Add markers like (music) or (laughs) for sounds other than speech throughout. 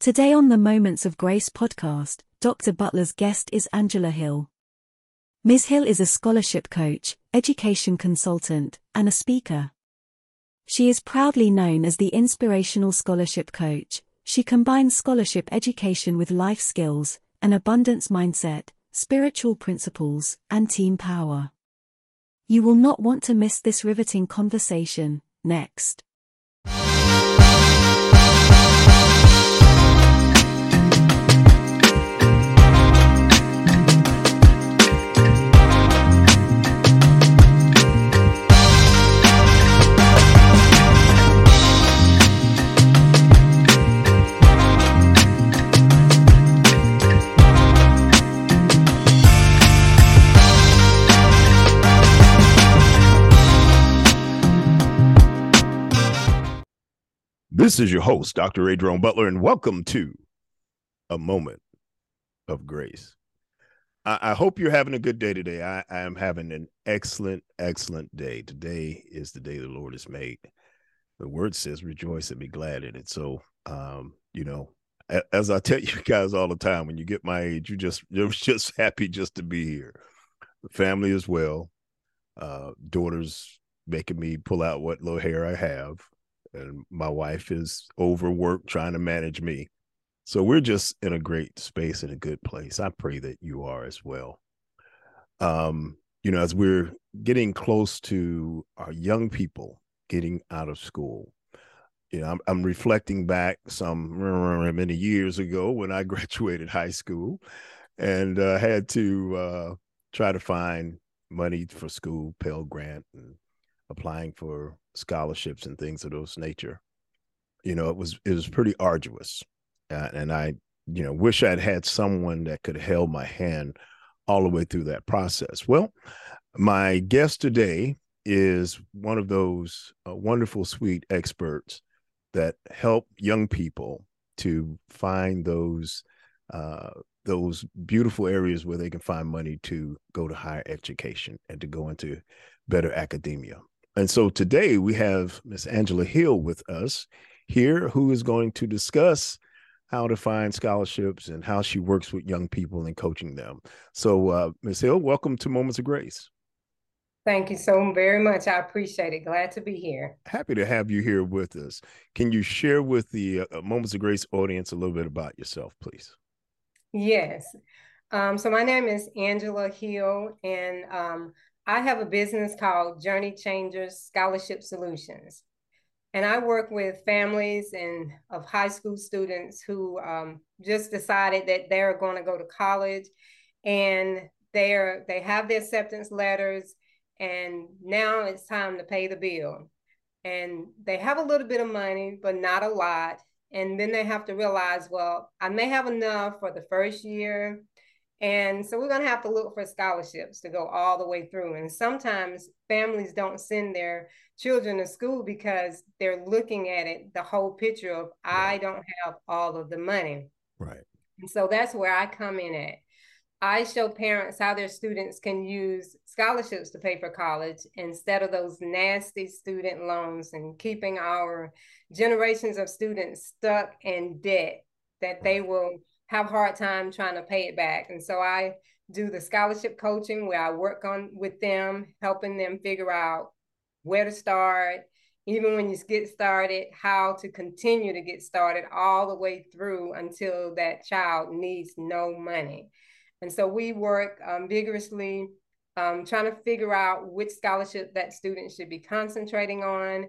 Today on the Moments of Grace podcast, Dr. Butler's guest is Angela Hill. Ms. Hill is a scholarship coach, education consultant, and a speaker. She is proudly known as the Inspirational Scholarship Coach. She combines scholarship education with life skills, an abundance mindset, spiritual principles, and team power. You will not want to miss this riveting conversation. Next. This is your host, Dr. Adrone Butler, and welcome to a moment of grace. I, I hope you're having a good day today. I, I, am having an excellent, excellent day. Today is the day the Lord has made. The word says, rejoice and be glad in it. So, um, you know, as I tell (laughs) you guys all the time, when you get my age, you just (laughs) you're just happy just to be here. The family as well. Uh, daughters making me pull out what little hair I have and my wife is overworked trying to manage me. So we're just in a great space in a good place. I pray that you are as well. Um, you know, as we're getting close to our young people getting out of school, you know, I'm, I'm reflecting back some (laughs) many years ago when I (laughs) graduated high school and uh, had to uh, try to find money for school, Pell Grant, and applying for scholarships and things of those nature. You know, it was it was pretty arduous, uh, and I you know wish I'd had someone that could held my hand all the way through that process. Well, my guest today is one of those uh, wonderful, sweet experts that help young people to find those uh, those beautiful areas where they can find money to go to higher education and to go into better academia. And so today we have Miss Angela Hill with us here, who is going to discuss how to find scholarships and how she works with young people and coaching them. So, uh, Ms. Hill, welcome to Moments of Grace. Thank you so very much. I appreciate it. Glad to be here. Happy to have you here with us. Can you share with the uh, Moments of Grace audience a little bit about yourself, please? Yes. Um, so, my name is Angela Hill, and um, I have a business called Journey Changers Scholarship Solutions. And I work with families and of high school students who um, just decided that they're going to go to college and they're they have their acceptance letters and now it's time to pay the bill. And they have a little bit of money, but not a lot. And then they have to realize, well, I may have enough for the first year and so we're going to have to look for scholarships to go all the way through. And sometimes families don't send their children to school because they're looking at it, the whole picture of, right. I don't have all of the money. Right. And so that's where I come in at. I show parents how their students can use scholarships to pay for college instead of those nasty student loans and keeping our generations of students stuck in debt that they will have a hard time trying to pay it back. And so I do the scholarship coaching where I work on with them, helping them figure out where to start, even when you get started, how to continue to get started all the way through until that child needs no money. And so we work um, vigorously um, trying to figure out which scholarship that student should be concentrating on.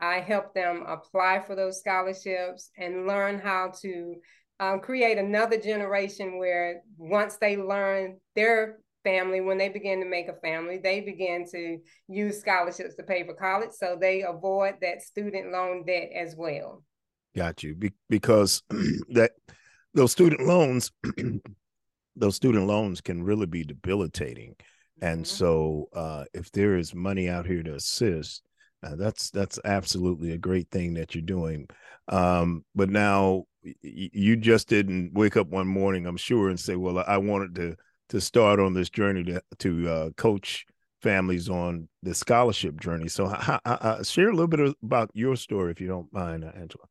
I help them apply for those scholarships and learn how to um, create another generation where once they learn their family, when they begin to make a family, they begin to use scholarships to pay for college. So they avoid that student loan debt as well. Got you. Be- because (clears throat) that those student loans, (clears throat) those student loans can really be debilitating. And mm-hmm. so uh, if there is money out here to assist, uh, that's that's absolutely a great thing that you're doing. Um, but now you just didn't wake up one morning, I'm sure, and say, "Well, I wanted to to start on this journey to to uh, coach families on the scholarship journey." So, i i share a little bit about your story, if you don't mind, uh, Angela.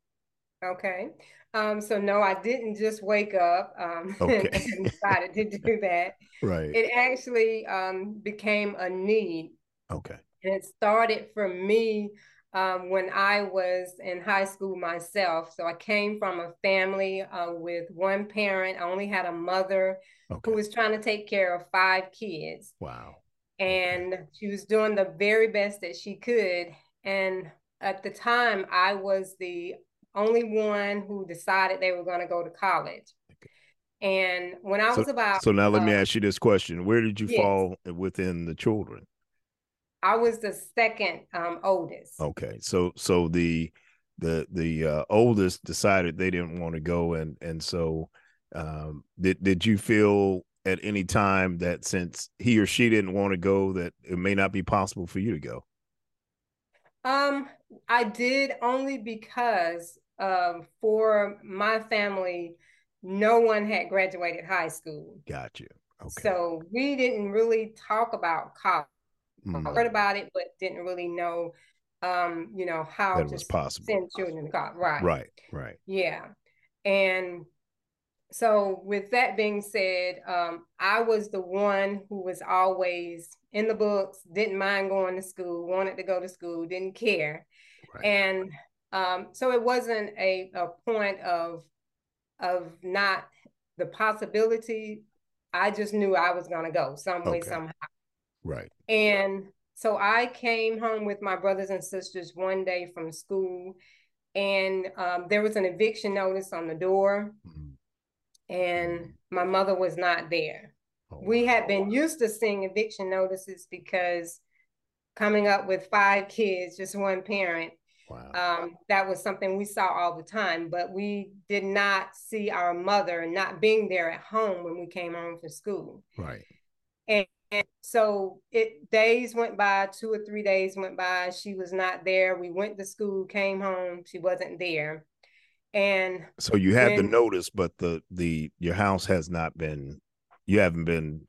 Okay. Um, so no, I didn't just wake up um, (laughs) okay. and decided to do that. (laughs) Right. It actually um, became a need. Okay. And it started for me um, when I was in high school myself. So I came from a family uh, with one parent. I only had a mother okay. who was trying to take care of five kids. Wow. And okay. she was doing the very best that she could. And at the time, I was the only one who decided they were going to go to college. And when I so, was about so now let uh, me ask you this question: Where did you yes. fall within the children? I was the second um, oldest. Okay, so so the the the uh, oldest decided they didn't want to go, and and so um, did did you feel at any time that since he or she didn't want to go, that it may not be possible for you to go? Um, I did only because um, for my family, no one had graduated high school. Got you. Okay. So we didn't really talk about college mm. I heard about it, but didn't really know, um, you know, how that was possible. send children to college. Right. Right. Right. Yeah. And so with that being said, um, I was the one who was always in the books, didn't mind going to school, wanted to go to school, didn't care. Right. And um, so it wasn't a, a point of of not the possibility. I just knew I was gonna go some way, okay. somehow. Right. And so I came home with my brothers and sisters one day from school, and um, there was an eviction notice on the door, mm-hmm. and mm-hmm. my mother was not there. Oh, we had been used to seeing eviction notices because coming up with five kids, just one parent, Wow. Um, that was something we saw all the time, but we did not see our mother not being there at home when we came home from school. Right. And and so it days went by, two or three days went by. She was not there. We went to school, came home, she wasn't there. And so you had the notice, but the the your house has not been you haven't been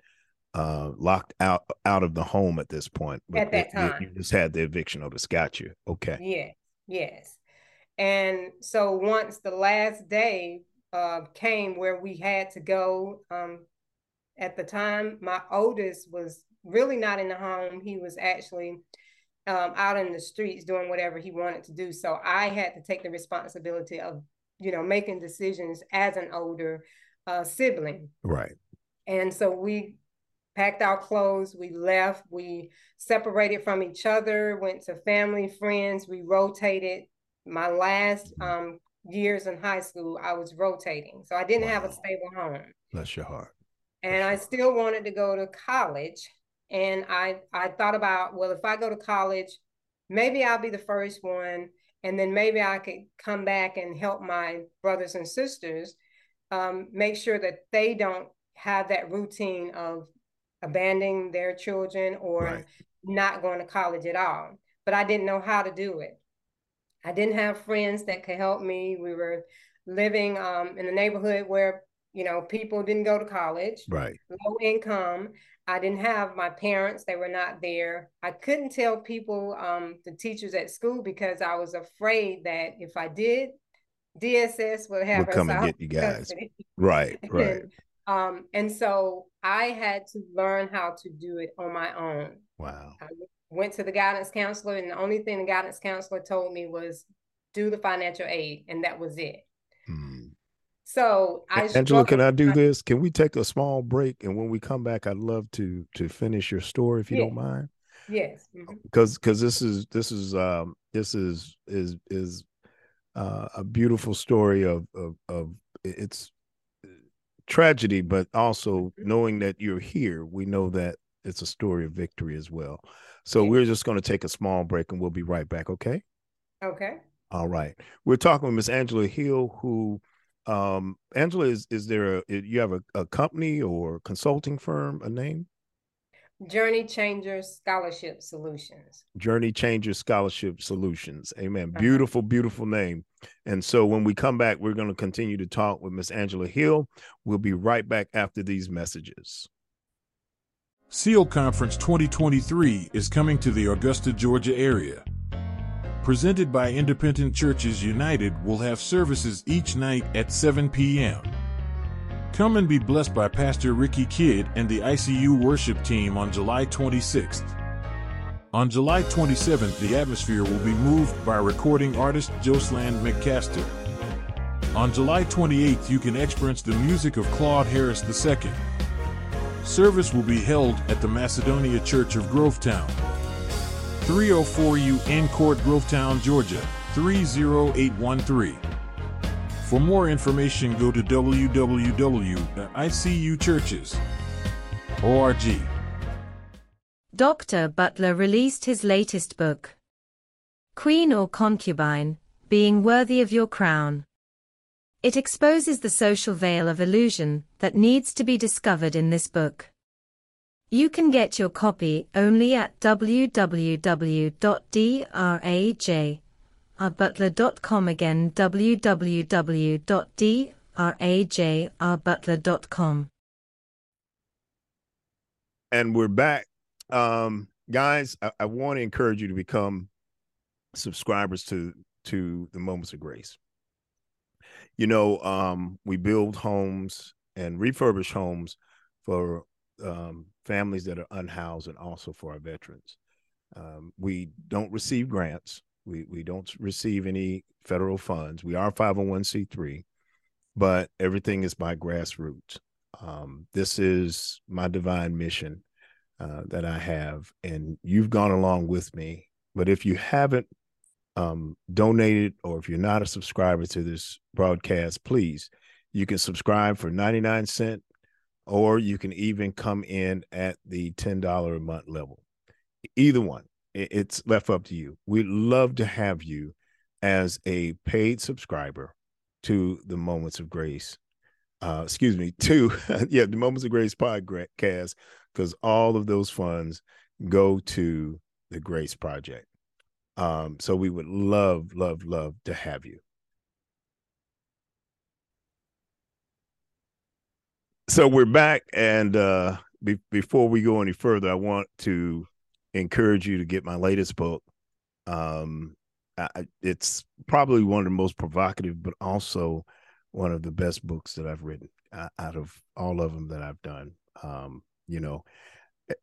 uh locked out out of the home at this point. At that time. You, you just had the eviction notice. Got you. Okay. Yeah. Yes. And so once the last day uh, came where we had to go um, at the time, my oldest was really not in the home. He was actually um, out in the streets doing whatever he wanted to do. So I had to take the responsibility of, you know, making decisions as an older uh, sibling. Right. And so we packed our clothes, we left, we separated from each other, went to family, friends, we rotated. My last mm-hmm. um, years in high school, I was rotating. So I didn't wow. have a stable home. Bless your heart and I still wanted to go to college. And I I thought about, well, if I go to college, maybe I'll be the first one, and then maybe I could come back and help my brothers and sisters um, make sure that they don't have that routine of abandoning their children or right. not going to college at all. But I didn't know how to do it. I didn't have friends that could help me. We were living um, in a neighborhood where you know, people didn't go to college, right? Low income. I didn't have my parents; they were not there. I couldn't tell people, um, the teachers at school, because I was afraid that if I did, DSS would have we'll come and get you guys. Right, (laughs) right. and, um, and so I had to learn how to do it on my own. Wow. I went to the guidance counselor, and the only thing the guidance counselor told me was do the financial aid, and that was it. So I Angela, can I do this? Can we take a small break? And when we come back, I'd love to to finish your story if you don't mind. Yes. Because mm-hmm. because this is this is um this is is is uh, a beautiful story of of of it's tragedy, but also mm-hmm. knowing that you're here, we know that it's a story of victory as well. So we're just going to take a small break and we'll be right back, okay? Okay. All right. We're talking with Miss Angela Hill, who um, Angela, is is there a you have a, a company or consulting firm, a name? Journey Changers Scholarship Solutions. Journey Changers Scholarship Solutions. Amen. Uh-huh. Beautiful, beautiful name. And so when we come back, we're going to continue to talk with Miss Angela Hill. We'll be right back after these messages. SEAL Conference 2023 is coming to the Augusta, Georgia area. Presented by Independent Churches United, will have services each night at 7 p.m. Come and be blessed by Pastor Ricky Kidd and the ICU worship team on July 26th. On July 27th, the atmosphere will be moved by recording artist Jocelyn McCaster. On July 28th, you can experience the music of Claude Harris II. Service will be held at the Macedonia Church of Grovetown. 304 U N Court, Grovetown, Georgia, 30813. For more information, go to www.icuchurches.org. Dr. Butler released his latest book, Queen or Concubine Being Worthy of Your Crown. It exposes the social veil of illusion that needs to be discovered in this book. You can get your copy only at www.draj rbutler.com again www.drajrbutler.com and we're back. Um guys I, I want to encourage you to become subscribers to to the moments of grace. You know um we build homes and refurbish homes for um families that are unhoused and also for our veterans um, we don't receive grants we we don't receive any federal funds. We are 501c3, but everything is by grassroots. Um, this is my divine mission uh, that I have, and you've gone along with me. But if you haven't um, donated or if you're not a subscriber to this broadcast, please, you can subscribe for 99 cent or you can even come in at the $10 a month level. Either one it's left up to you. We'd love to have you as a paid subscriber to the Moments of Grace. Uh, excuse me, to (laughs) yeah, the Moments of Grace podcast, because all of those funds go to the Grace Project. Um, so we would love, love, love to have you. So we're back, and uh, be- before we go any further, I want to encourage you to get my latest book. Um, I, it's probably one of the most provocative, but also one of the best books that I've written uh, out of all of them that I've done. Um, you know,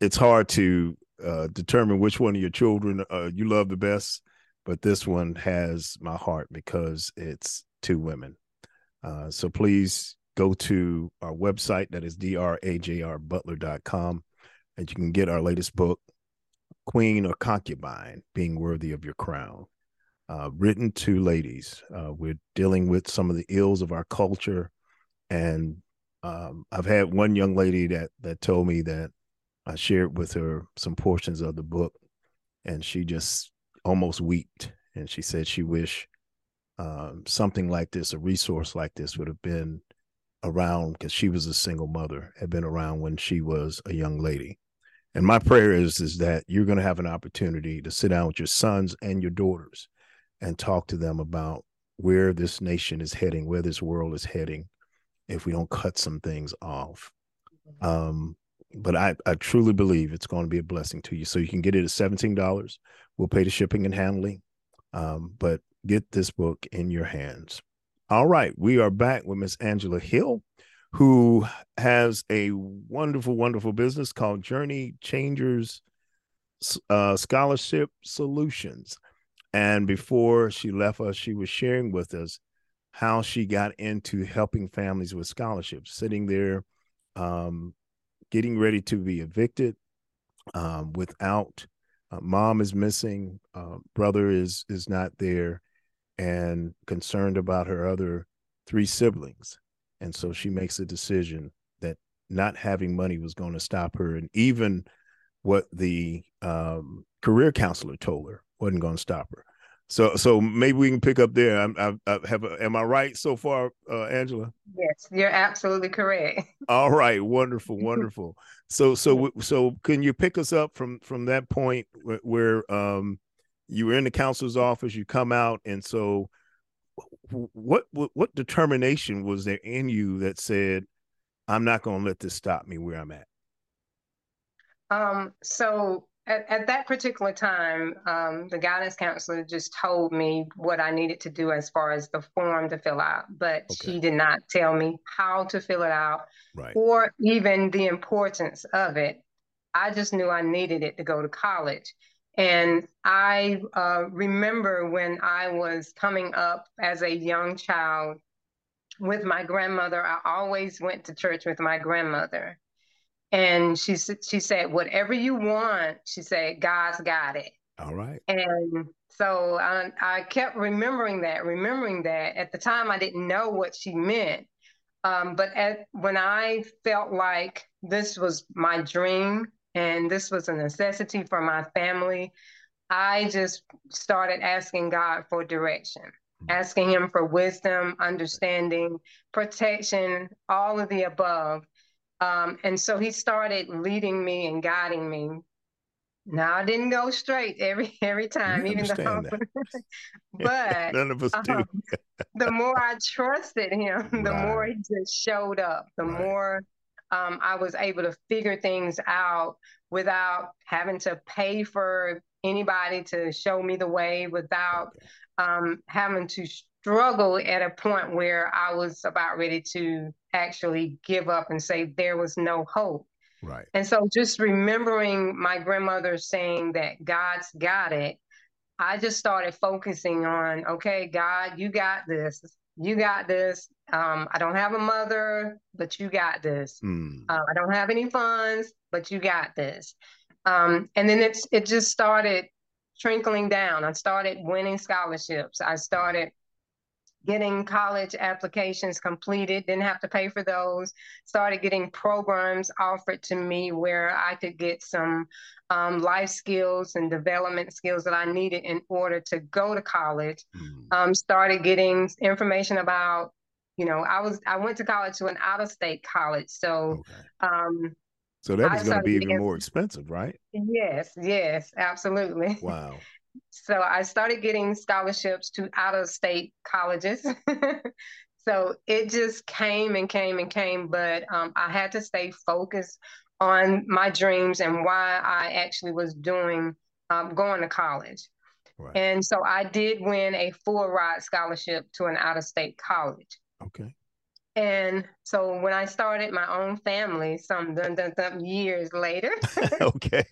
it's hard to uh, determine which one of your children uh, you love the best, but this one has my heart because it's two women. Uh, so please go to our website that is drajrbutler.com and you can get our latest book queen or concubine being worthy of your crown. Uh, written to ladies. Uh, we're dealing with some of the ills of our culture, and um, I've had one young lady that that told me that I shared with her some portions of the book, and she just almost wept, and she said she wished um, something like this, a resource like this, would have been around because she was a single mother, had been around when she was a young lady. And my prayer is is that you're going to have an opportunity to sit down with your sons and your daughters and talk to them about where this nation is heading, where this world is heading, if we don't cut some things off. Mm-hmm. Um, but I, I truly believe it's going to be a blessing to you. So you can get it at $17. We'll pay the shipping and handling. Um, but get this book in your hands. All right. We are back with Miss Angela Hill who has a wonderful, wonderful business called Journey Changers uh, Scholarship Solutions. And before she left us, she was sharing with us how she got into helping families with scholarships, sitting there, um, getting ready to be evicted um, without uh, mom is missing, uh, brother is is not there, and concerned about her other three siblings. And so she makes a decision that not having money was going to stop her. And even what the um, career counselor told her wasn't going to stop her. So, so maybe we can pick up there. I'm, I, I have. A, am I right so far, uh, Angela? Yes, you're absolutely correct. (laughs) All right, wonderful, wonderful. So, so, so, can you pick us up from from that point where, where um, you were in the counselor's office, you come out, and so what, what what determination was there in you that said, "I'm not going to let this stop me where I'm at"? Um, so at, at that particular time, um, the guidance counselor just told me what I needed to do as far as the form to fill out, but okay. she did not tell me how to fill it out right. or even the importance of it. I just knew I needed it to go to college. And I uh, remember when I was coming up as a young child with my grandmother, I always went to church with my grandmother. And she, she said, whatever you want, she said, God's got it. All right. And so I, I kept remembering that, remembering that. At the time, I didn't know what she meant. Um, but at, when I felt like this was my dream and this was a necessity for my family, I just started asking God for direction, hmm. asking Him for wisdom, understanding, protection, all of the above. Um, and so He started leading me and guiding me. Now I didn't go straight every (laughs) every time, even though, (laughs) but (laughs) none of us do. Um, the more I trusted Him, the right. more He just showed up. The right. more um, I was able to figure things out without having to pay for anybody to show me the way, without um, having to struggle at a point where I was about ready to actually give up and say there was no hope. Right. And so just remembering my grandmother saying that God's got it, I just started focusing on, okay, God, you got this you got this. Um, I don't have a mother, but you got this. Mm. Uh, I don't have any funds, but you got this. Um, and then it's it just started trickling down. I started winning scholarships. I started getting college applications completed, didn't have to pay for those, started getting programs offered to me where I could get some um, life skills and development skills that I needed in order to go to college. Mm. Um, started getting information about, you know, I was I went to college to an out of state college, so. Okay. Um, so that was going to be even more expensive, right? Yes, yes, absolutely. (laughs) Wow. So I started getting scholarships to out of state colleges. (laughs) so it just came and came and came, but um, I had to stay focused on my dreams and why I actually was doing um, going to college. Right. And so I did win a full ride scholarship to an out of state college. Okay. And so when I started my own family, some dun, dun, dun, years later. (laughs) okay.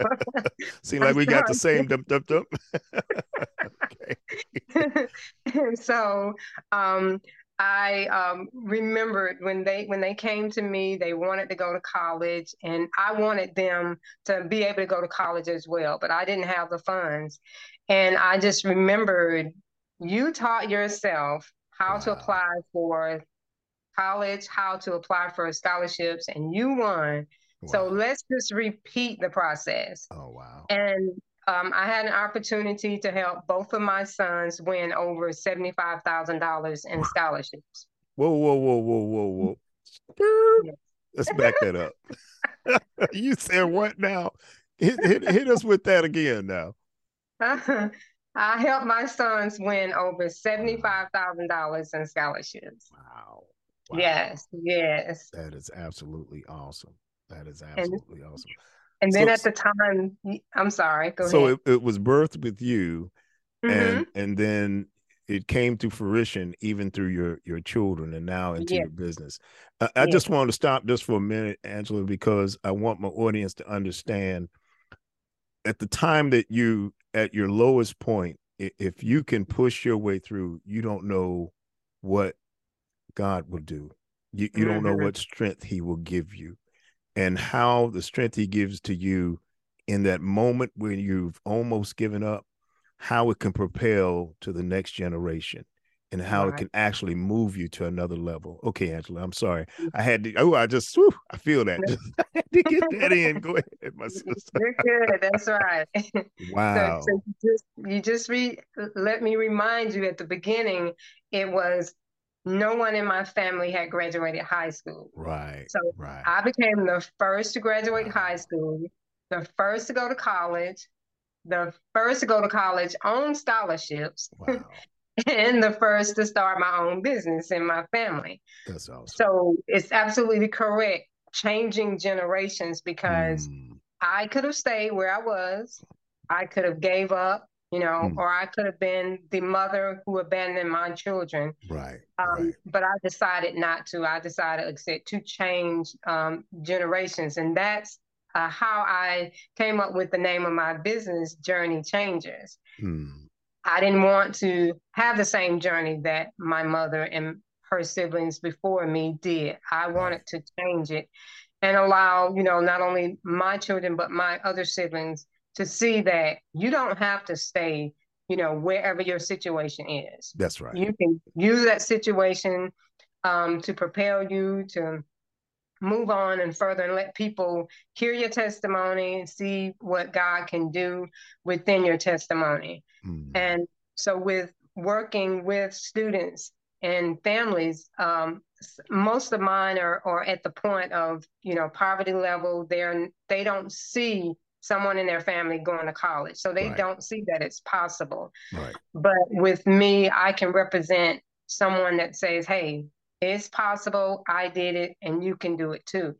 (laughs) Seems like we got the same dum dum dum. (laughs) okay. and so um, I um, remembered when they when they came to me, they wanted to go to college, and I wanted them to be able to go to college as well, but I didn't have the funds. And I just remembered you taught yourself how wow. to apply for college, how to apply for scholarships, and you won. Wow. So let's just repeat the process. Oh, wow. And um, I had an opportunity to help both of my sons win over $75,000 in scholarships. Whoa, whoa, whoa, whoa, whoa, whoa. Let's back that up. (laughs) you said what now? Hit, hit, hit us with that again now. (laughs) I helped my sons win over $75,000 in scholarships. Wow. Wow. Yes, yes. That is absolutely awesome. That is absolutely and, awesome. And then so, at the time, I'm sorry. So it, it was birthed with you, mm-hmm. and and then it came to fruition even through your your children and now into your business. I, I just want to stop just for a minute, Angela, because I want my audience to understand. At the time that you at your lowest point, if you can push your way through, you don't know what God will do. You, you don't know mm-hmm. what strength he will give you and how the strength he gives to you in that moment when you've almost given up, how it can propel to the next generation and how it can actually move you to another level. Okay, Angela, I'm sorry. Mm. I had to, oh, I just, whew, I feel that. Just, (laughs) I had to get that in. Go ahead, my (laughs) sister. You're good. That's right. Wow. (laughs) So, so you just, you just re, let me remind you at the beginning, it was no one in my family had graduated high school. Right. So right. I became the first to graduate wow. high school, the first to go to college, the first to go to college on scholarships, wow. And the first to start my own business in my family. That's awesome. So it's absolutely correct, changing generations because mm. I could have stayed where I was. I could have gave up, you know, Mm. or I could have been the mother who abandoned my children. Right. Um, right. But I decided not to. I decided, to change um, generations, and that's uh, how I came up with the name of my business, Journey Changers. Hmm. I didn't want to have the same journey that my mother and her siblings before me did. I wanted to change it and allow, you know, not only my children, but my other siblings to see that you don't have to stay, you know, wherever your situation is. That's right. You can use that situation um, to propel you to move on and further and let people hear your testimony and see what God can do within your testimony. Hmm. And so, with working with students and families, um, most of mine are, are at the point of you know poverty level. They're they don't see someone in their family going to college, so they Right. don't see that it's possible. Right. But with me, I can represent someone that says, "Hey, it's possible. I did it, and you can do it too."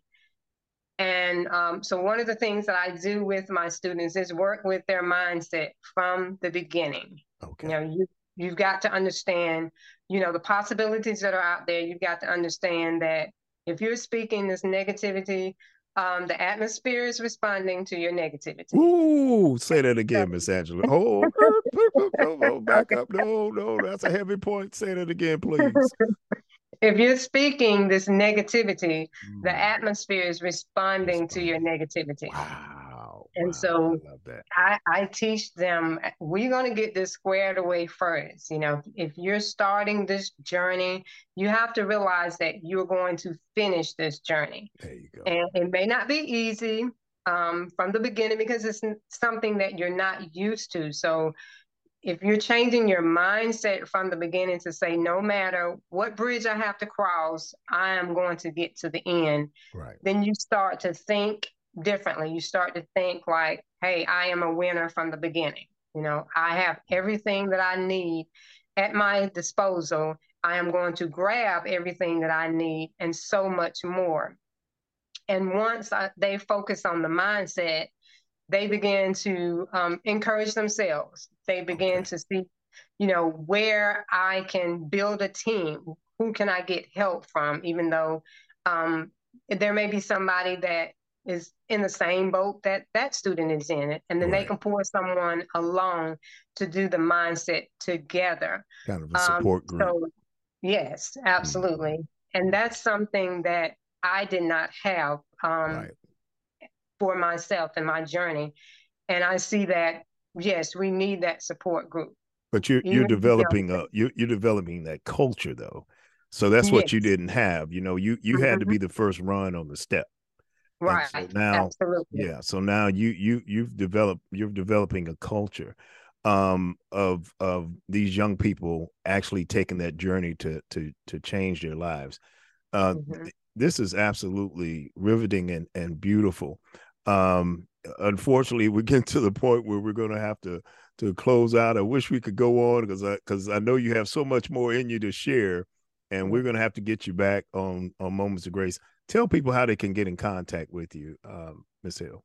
And um, so, one of the things that I do with my students is work with their mindset from the beginning. Okay. You know, you you've got to understand, you know, the possibilities that are out there. You've got to understand that if you're speaking this negativity, um, the atmosphere is responding to your negativity. Ooh, say that again, Miss Angela. Oh, (laughs) no, no, back up. No, no, that's a heavy point. Say that again, please. If you're speaking this negativity, the Mm. atmosphere is responding to your negativity. Wow. And wow, so- I. I, I teach them we're going to get this squared away first. You know, if you're starting this journey, you have to realize that you're going to finish this journey. There you go. And it may not be easy um, from the beginning because it's something that you're not used to. So if you're changing your mindset from the beginning to say, no matter what bridge I have to cross, I am going to get to the end, right. then you start to think differently. You start to think like, hey, I am a winner from the beginning. You know, I have everything that I need at my disposal. I am going to grab everything that I need and so much more. And once I, they focus on the mindset, they begin to um, encourage themselves. They begin Okay. to see, you know, where I can build a team. Who can I get help from? Even though um, there may be somebody that is in the same boat that that student is in it, and then they can pour someone along to do the mindset together. Kind of a Um, support group. So, yes, absolutely. And that's something that I did not have um, right. For myself and my journey. And I see that, yes, we need that support group. But you're you're if you don't developing a you're, you're developing that culture though. So that's what you didn't have. You know, you you had to Mhm. be the first run on the step. Right. so now absolutely. yeah so now you you you've developed you're developing a culture um of of these young people actually taking that journey to to to change their lives uh Mhm. th- this is absolutely riveting and and beautiful um unfortunately we're getting to the point where we're going to have to to close out i wish we could go on because i because i know you have so much more in you to share and we're going to have to get you back on on moments of grace tell people how they can get in contact with you um miss hill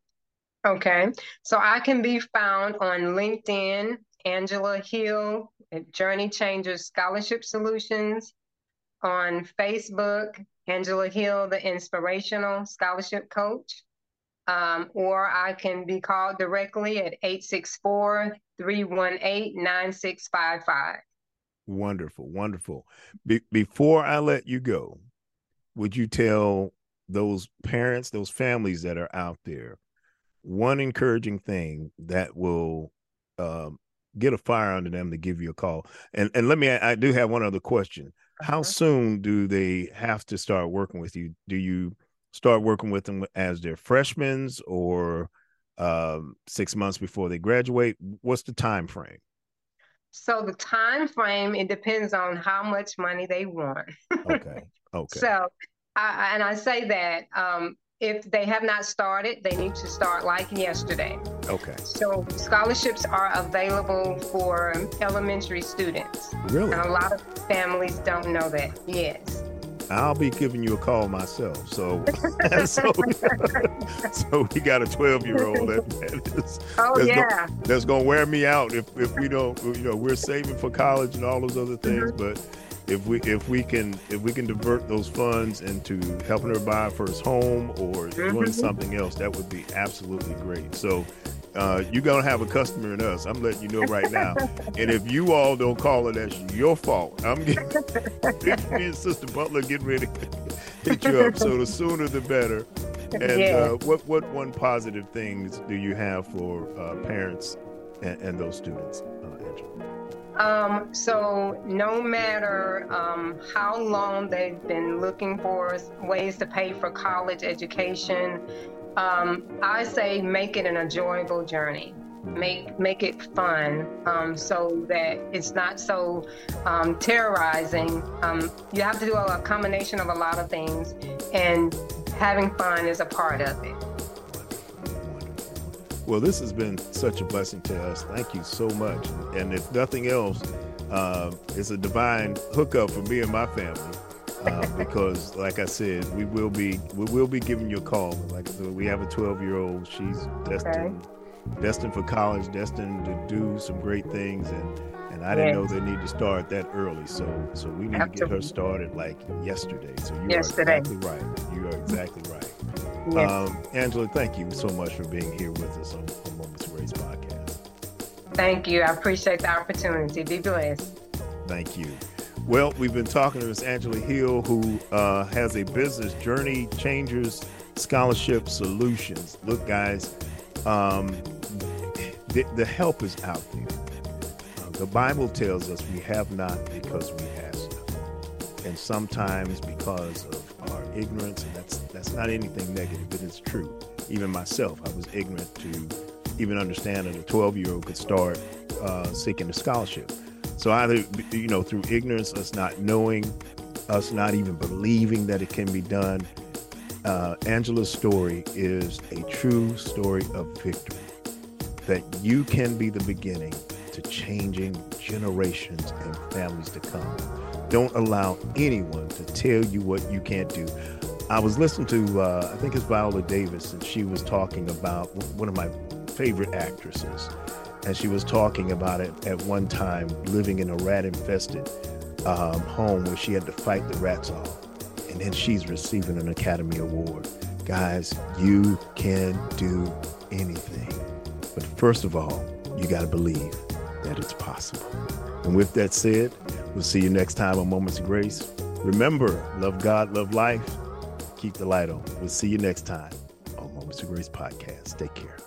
Okay. So I can be found on LinkedIn, Angela Hill Journey Changers Scholarship Solutions, on Facebook, Angela Hill, the Inspirational Scholarship Coach. Um, or I can be called directly at 864 318 9655. Wonderful, wonderful. Be- before I let you go, would you tell those parents, those families that are out there, one encouraging thing that will um, get a fire under them to give you a call? And and let me, I do have one other question. How Uh-huh. soon do they have to start working with you? Do you start working with them as their freshmen or um, six months before they graduate? What's the time frame? So the time frame, it depends on how much money they want. Okay, (laughs) okay. So, I, I- and I say that um, if they have not started, they need to start like yesterday. Okay. So, scholarships are available for elementary students. Really? And a lot of families don't know that. Yes. I'll be giving you a call myself. So, (laughs) so, (laughs) so we got a 12 year old that, that is, oh that's yeah, go, that's gonna wear me out if if we don't. You know, we're saving for college and all those other things, Mm-hmm. but if we if we can if we can divert those funds into helping her buy her first home or doing Mhm. something else, that would be absolutely great. So. Uh, you're gonna have a customer in us. I'm letting you know right now. and if you all don't call it, that's your fault. I'm (laughs) getting (laughs) me and Sister Butler getting ready to (laughs) hit you up. So the sooner the better. And Yeah. uh, what what one positive things do you have for uh, parents and, and those students, uh, Angela? Um, so no matter um, how long they've been looking for ways to pay for college education, um, I say make it an enjoyable journey. Make make it fun, um, so that it's not so um, terrorizing. Um, you have to do a, a combination of a lot of things, and having fun is a part of it. Well, this has been such a blessing to us. Thank you so much. And if nothing else, uh, it's a divine hookup for me and my family. Uh, because, like I said, we will be we will be giving you a call. Like I said, we have a 12 year old. She's destined destined for college, destined to do some great things, and and I didn't know they need to start that early. So so we need to get her started like yesterday. So you Yesterday. are exactly right. You are exactly right. Yes. Um, Angela, thank you so much for being here with us on, on Moments of Grace podcast. Thank you. I appreciate the opportunity. Be blessed. Thank you. Well, we've been talking to Miss Angela Hill, who uh, has a business journey changers scholarship solutions. Look, guys, um, the, the help is out there. Uh, the Bible tells us we have not because we ask not. And sometimes because of our ignorance, and that's that's not anything negative, but it's true. Even myself, I was ignorant to even understand that a 12 year old could start uh, seeking a scholarship. So either you know through ignorance, us not knowing, us not even believing that it can be done. Uh, Angela's story is a true story of victory. That you can be the beginning to changing generations and families to come. Don't allow anyone to tell you what you can't do. I was listening to, uh, I think it's Viola Davis, and she was talking about one of my favorite actresses. And she was talking about it at one time living in a rat infested um, home where she had to fight the rats off. And then she's receiving an Academy Award. Guys, you can do anything. But first of all, you got to believe that it's possible. And with that said, we'll see you next time on Moments of Grace. Remember, love God, love life, keep the light on. We'll see you next time on Moments of Grace podcast. Take care.